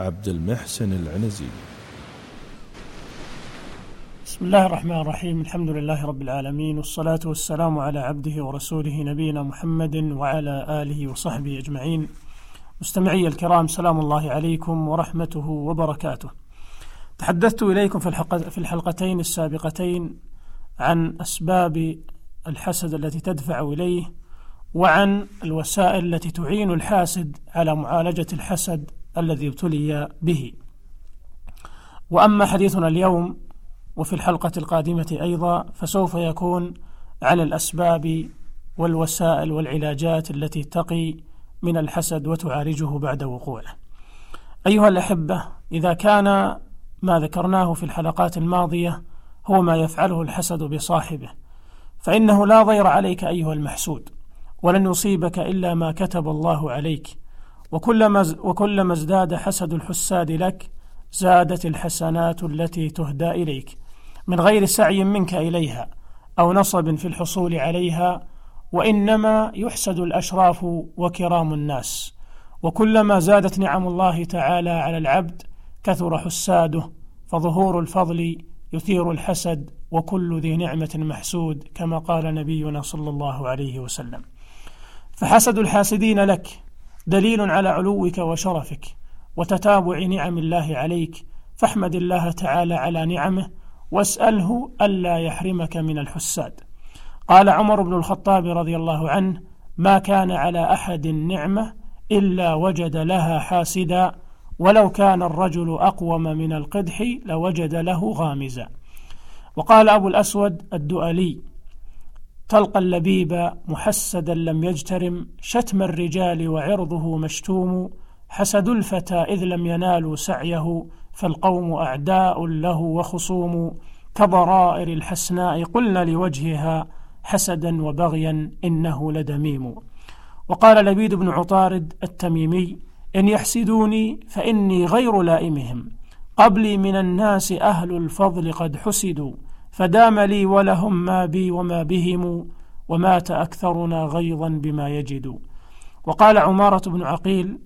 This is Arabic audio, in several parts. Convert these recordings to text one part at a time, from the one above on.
عبد المحسن العنزي. بسم الله الرحمن الرحيم. الحمد لله رب العالمين والصلاة والسلام على عبده ورسوله نبينا محمد وعلى آله وصحبه أجمعين. مستمعي الكرام سلام الله عليكم ورحمته وبركاته. تحدثت إليكم في, الحلقتين السابقتين عن أسباب الحسد التي تدفع إليه وعن الوسائل التي تعين الحاسد على معالجة الحسد الذي ابتلي به وأما حديثنا اليوم وفي الحلقة القادمة أيضا فسوف يكون على الأسباب والوسائل والعلاجات التي تقي من الحسد وتعالجه بعد وقوعه. أيها الأحبة، إذا كان ما ذكرناه في الحلقات الماضية هو ما يفعله الحسد بصاحبه، فإنه لا ضير عليك أيها المحسود، ولن يصيبك إلا ما كتب الله عليك، وكلما وكلما ازداد حسد الحساد لك زادت الحسنات التي تهدى إليك. من غير سعي منك إليها أو نصب في الحصول عليها وإنما يحسد الأشراف وكرام الناس. وكلما زادت نعم الله تعالى على العبد كثر حساده فظهور الفضل يثير الحسد وكل ذي نعمة محسود كما قال نبينا صلى الله عليه وسلم. فحسد الحاسدين لك دليل على علوك وشرفك وتتابع نعم الله عليك فاحمد الله تعالى على نعمه واسأله ألا يحرمك من الحساد. قال عمر بن الخطاب رضي الله عنه ما كان على أحد نعمة إلا وجد لها حاسدا ولو كان الرجل أقوم من القدح لوجد له غامزا. وقال أبو الأسود الدؤلي تلقى اللبيب محسدا لم يجترم شتم الرجال وعرضه مشتوم حسد الفتى إذ لم ينالوا سعيه فالقوم أعداء له وخصوم. كضرائر الحسناء قلنا لوجهها حسدا وبغيا إنه لدميم. وقال لبيد بن عطارد التميمي إن يحسدوني فإني غير لائمهم قبلي من الناس أهل الفضل قد حسدوا. فدام لي ولهم ما بي وما بهم ومات أكثرنا غيظا بما يجد. وقال عمارة بن عقيل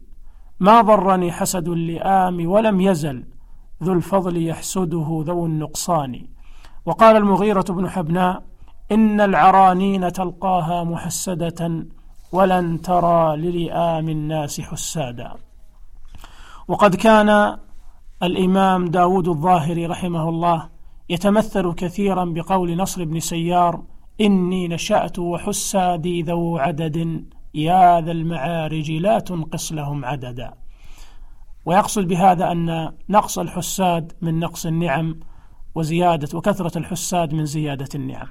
ما ضرني حسد اللئام ولم يزل ذو الفضل يحسده ذو النقصان. وقال المغيرة بن حبناء إن العرانين تلقاها محسدة ولن ترى للئام الناس حسادا. وقد كان الإمام داود الظاهري رحمه الله يتمثل كثيرا بقول نصر بن سيار إني نشأت وحسادي ذو عدد يا ذا المعارج لا تنقص لهم عددا. ويقصد بهذا أن نقص الحساد من نقص النعم وزيادة وكثرة الحساد من زيادة النعم.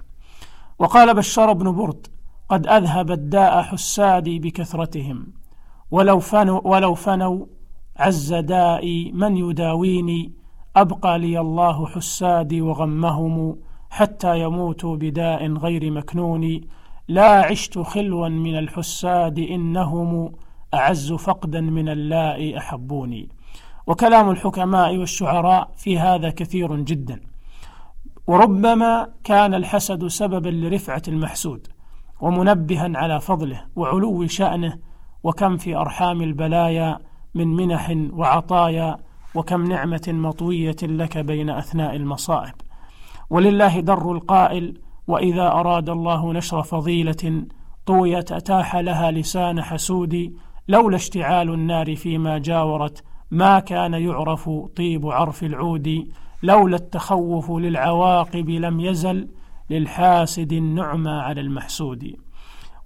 وقال بشار بن برد قد أذهب الداء حسادي بكثرتهم ولو فنوا, ولو فنوا عز دائي من يداويني أبقى لي الله حسادي وغمهم حتى يموتوا بداء غير مكنون. لا عشت خلوا من الحساد إنهم أعز فقدا من اللاء أحبوني. وكلام الحكماء والشعراء في هذا كثير جدا. وربما كان الحسد سببا لرفعة المحسود ومنبها على فضله وعلو شأنه وكم في أرحام البلايا من منح وعطايا وكم نعمة مطوية لك بين أثناء المصائب. ولله در القائل وإذا أراد الله نشر فضيلة طويت أتاح لها لسان حسود لولا اشتعال النار فيما جاورت ما كان يعرف طيب عرف العود. لولا التخوف للعواقب لم يزل للحاسد النعمى على المحسود.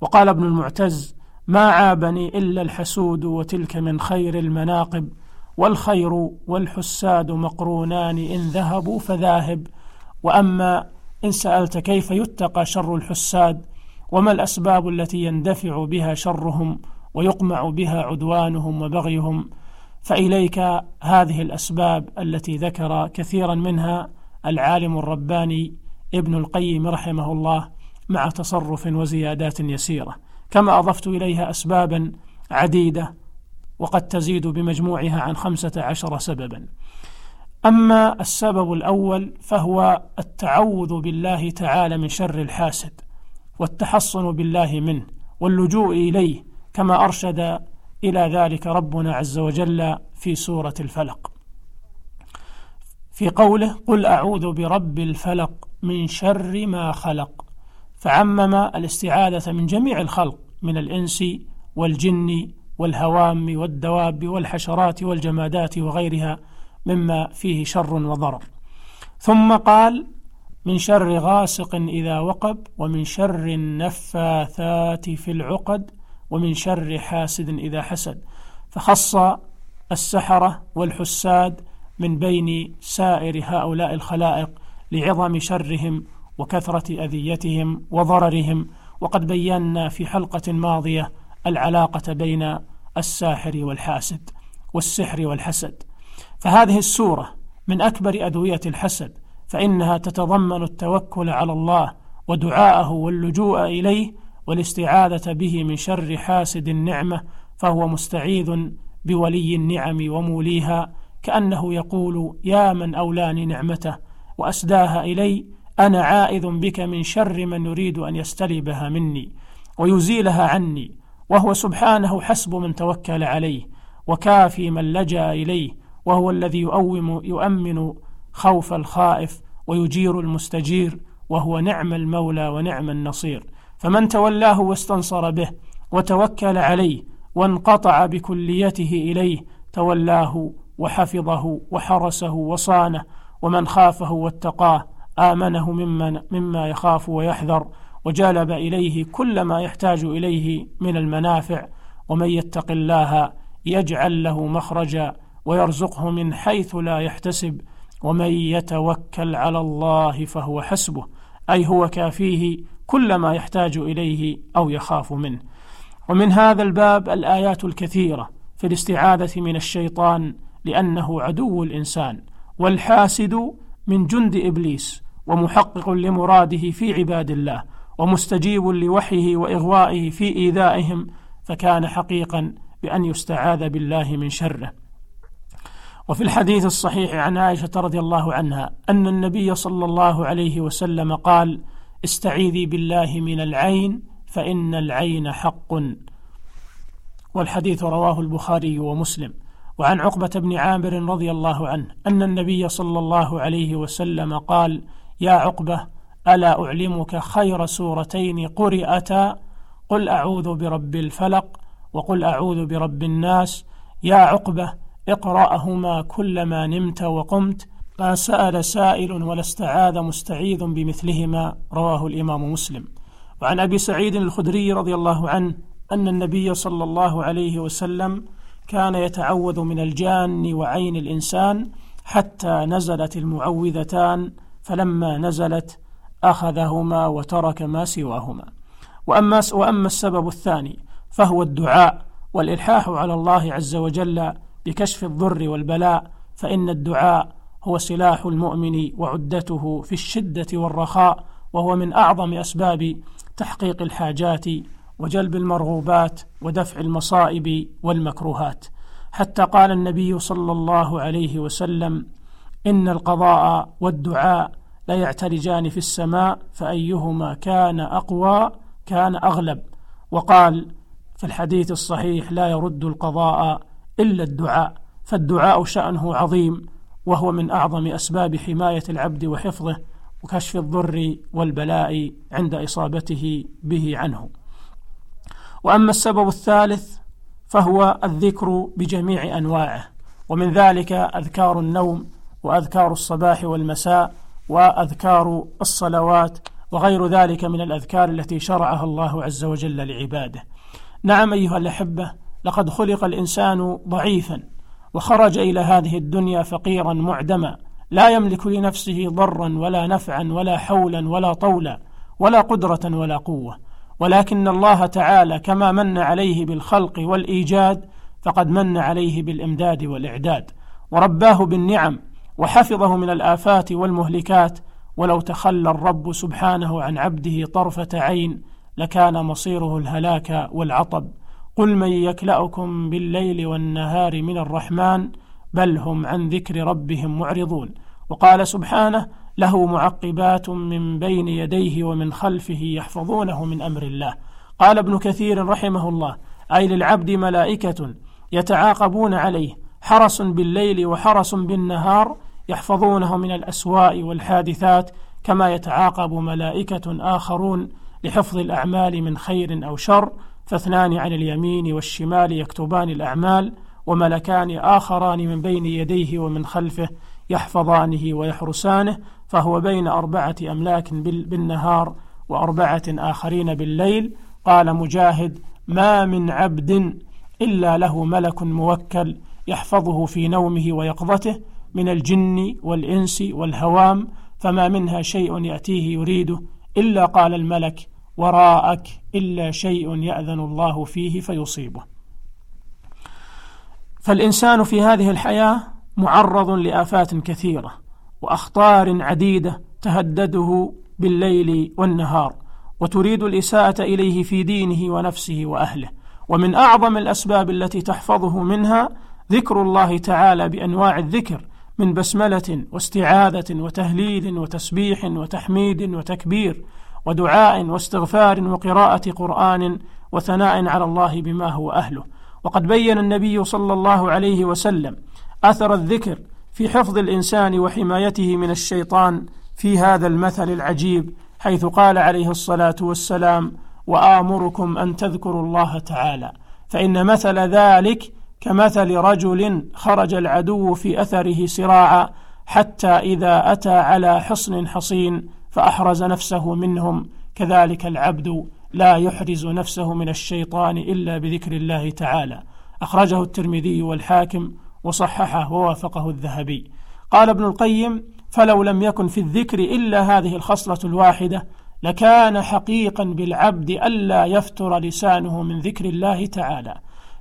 وقال ابن المعتز ما عابني إلا الحسود وتلك من خير المناقب. والخير والحساد مقرونان إن ذهبوا فذاهب. وأما إن سألت كيف يتقى شر الحساد وما الأسباب التي يندفع بها شرهم ويقمع بها عدوانهم وبغيهم فإليك هذه الأسباب التي ذكر كثيرا منها العالم الرباني ابن القيم رحمه الله مع تصرف وزيادات يسيرة. كما أضفت إليها أسبابا عديدة وقد تزيد بمجموعها عن خمسة عشر سببا. أما السبب الأول فهو التعوذ بالله تعالى من شر الحاسد والتحصن بالله منه واللجوء إليه كما أرشد إلى ذلك ربنا عز وجل في سورة الفلق. في قوله قل أعوذ برب الفلق من شر ما خلق فعمم الاستعاذة من جميع الخلق من الإنس والجن والهوام والدواب والحشرات والجمادات وغيرها مما فيه شر وضرر. ثم قال من شر غاسق إذا وقب ومن شر النفاثات في العقد ومن شر حاسد إذا حسد. فخص السحرة والحساد من بين سائر هؤلاء الخلائق لعظم شرهم وكثرة أذيتهم وضررهم. وقد بينا في حلقة ماضية العلاقة بين الساحر والحاسد والسحر والحسد. فهذه السورة من أكبر أدوية الحسد فإنها تتضمن التوكل على الله ودعاءه واللجوء إليه والاستعاذة به من شر حاسد النعمة فهو مستعيذ بولي النعم وموليها كأنه يقول يا من أولاني نعمته وأسداها إلي أنا عائذ بك من شر من يريد أن يستلبها مني ويزيلها عني وهو سبحانه حسب من توكل عليه وكافي من لجأ إليه وهو الذي يؤوم يؤمن خوف الخائف ويجير المستجير وهو نعم المولى ونعم النصير. فمن تولاه واستنصر به وتوكل عليه وانقطع بكليته إليه تولاه وحفظه وحرسه وصانه ومن خافه واتقاه آمنه ممن مما يخاف ويحذر. وجلب إليه كل ما يحتاج إليه من المنافع ومن يتق الله يجعل له مخرجا ويرزقه من حيث لا يحتسب ومن يتوكل على الله فهو حسبه أي هو كافيه كل ما يحتاج إليه أو يخاف منه. ومن هذا الباب الآيات الكثيرة في الاستعاذة من الشيطان لأنه عدو الإنسان والحاسد من جند إبليس ومحقق لمراده في عباد الله ومستجيب لوحيه وإغوائه في إيذائهم فكان حقيقا بأن يستعاذ بالله من شره. وفي الحديث الصحيح عن عائشة رضي الله عنها أن النبي صلى الله عليه وسلم قال استعيذي بالله من العين فإن العين حق. والحديث رواه البخاري ومسلم. وعن عقبة بن عامر رضي الله عنه أن النبي صلى الله عليه وسلم قال يا عقبة ألا أعلمك خير سورتين قرئتا؟ قل أعوذ برب الفلق وقل أعوذ برب الناس. يا عقبة اقرأهما كلما نمت وقمت. ما سأل سائل ولا استعاذ مستعيذ بمثلهما. رواه الإمام مسلم. وعن أبي سعيد الخدري رضي الله عنه أن النبي صلى الله عليه وسلم كان يتعوذ من الجان وعين الإنسان حتى نزلت المعوذتان. فلما نزلت أخذهما وترك ما سواهما. وأما, وأما السبب الثاني فهو الدعاء والإلحاح على الله عز وجل بكشف الضر والبلاء فإن الدعاء هو سلاح المؤمن وعدته في الشدة والرخاء وهو من أعظم أسباب تحقيق الحاجات وجلب المرغوبات ودفع المصائب والمكروهات. حتى قال النبي صلى الله عليه وسلم إن القضاء والدعاء لا يعترجان في السماء فأيهما كان أقوى كان أغلب. وقال في الحديث الصحيح لا يرد القضاء إلا الدعاء فالدعاء شأنه عظيم وهو من أعظم أسباب حماية العبد وحفظه وكشف الضر والبلاء عند إصابته به عنه. وأما السبب الثالث فهو الذكر بجميع أنواعه ومن ذلك أذكار النوم وأذكار الصباح والمساء وأذكار الصلوات وغير ذلك من الأذكار التي شرعها الله عز وجل لعباده. نعم أيها الأحبة لقد خلق الإنسان ضعيفا وخرج إلى هذه الدنيا فقيرا معدما لا يملك لنفسه ضرا ولا نفعا ولا حولا ولا طولا ولا قدرة ولا قوة. ولكن الله تعالى كما من عليه بالخلق والإيجاد فقد من عليه بالإمداد والإعداد. ورباه بالنعم وحفظه من الآفات والمهلكات ولو تخلى الرب سبحانه عن عبده طرفة عين لكان مصيره الهلاك والعطب. قل من يكلأكم بالليل والنهار من الرحمن بل هم عن ذكر ربهم معرضون. وقال سبحانه له معقبات من بين يديه ومن خلفه يحفظونه من أمر الله. قال ابن كثير رحمه الله أي للعبد ملائكة يتعاقبون عليه حرس بالليل وحرس بالنهار يحفظونه من الأسواء والحادثات كما يتعاقب ملائكة آخرون لحفظ الأعمال من خير أو شر فاثنان عن اليمين والشمال يكتبان الأعمال وملكان آخران من بين يديه ومن خلفه يحفظانه ويحرسانه فهو بين أربعة أملاك بالنهار وأربعة آخرين بالليل. قال مجاهد ما من عبد إلا له ملك موكل يحفظه في نومه ويقظته من الجن والإنس والهوام فما منها شيء يأتيه يريده إلا قال الملك وراءك إلا شيء يأذن الله فيه فيصيبه. فالإنسان في هذه الحياة معرض لآفات كثيرة وأخطار عديدة تهدده بالليل والنهار وتريد الإساءة إليه في دينه ونفسه وأهله. ومن أعظم الأسباب التي تحفظه منها ذكر الله تعالى بأنواع الذكر من بسملة واستعاذة وتهليل وتسبيح وتحميد وتكبير ودعاء واستغفار وقراءة قرآن وثناء على الله بما هو أهله. وقد بين النبي صلى الله عليه وسلم أثر الذكر في حفظ الإنسان وحمايته من الشيطان في هذا المثل العجيب حيث قال عليه الصلاة والسلام وآمركم أن تذكروا الله تعالى فإن مثل ذلك كمثل رجل خرج العدو في أثره سراعا حتى إذا أتى على حصن حصين فأحرز نفسه منهم. كذلك العبد لا يحرز نفسه من الشيطان إلا بذكر الله تعالى. أخرجه الترمذي والحاكم وصححه ووافقه الذهبي. قال ابن القيم فلو لم يكن في الذكر إلا هذه الخصلة الواحدة لكان حقيقا بالعبد ألا يفتر لسانه من ذكر الله تعالى.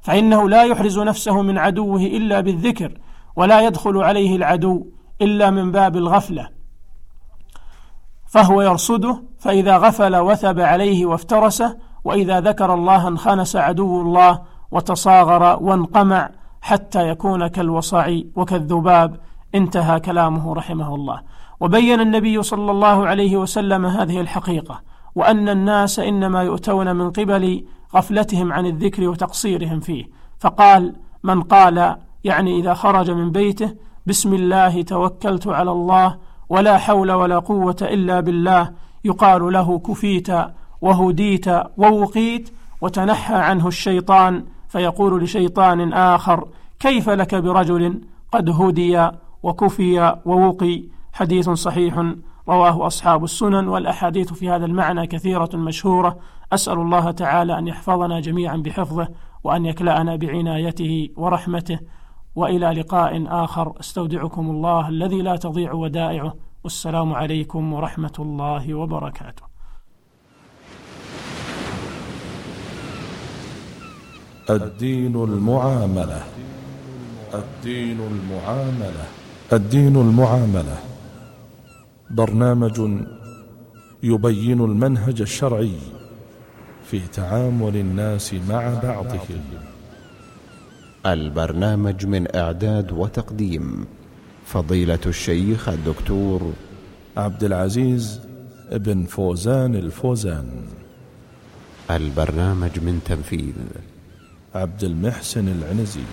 فإنه لا يحرز نفسه من عدوه إلا بالذكر ولا يدخل عليه العدو إلا من باب الغفلة. فهو يرصده فإذا غفل وثب عليه وافترسه وإذا ذكر الله انخنس عدو الله وتصاغر وانقمع حتى يكون كالوصع وكالذباب. انتهى كلامه رحمه الله. وبين النبي صلى الله عليه وسلم هذه الحقيقة وأن الناس إنما يؤتون من قبل غفلتهم عن الذكر وتقصيرهم فيه. فقال من قال يعني إذا خرج من بيته بسم الله توكلت على الله ولا حول ولا قوة إلا بالله يقال له كفيت وهديت ووقيت وتنحى عنه الشيطان فيقول لشيطان آخر كيف لك برجل قد هدي وكفي ووقي؟ حديث صحيح رواه أصحاب السنن والأحاديث في هذا المعنى كثيرة مشهورة. أسأل الله تعالى أن يحفظنا جميعا بحفظه وأن يكلأنا بعنايته ورحمته وإلى لقاء آخر. استودعكم الله الذي لا تضيع ودائعه. والسلام عليكم ورحمة الله وبركاته. الدين المعاملة. الدين المعاملة. الدين المعاملة. برنامج يبين المنهج الشرعي. في تعامل الناس مع بعضهم. البرنامج من إعداد وتقديم فضيلة الشيخ الدكتور عبد العزيز بن فوزان الفوزان. البرنامج من تنفيذ عبد المحسن العنزي.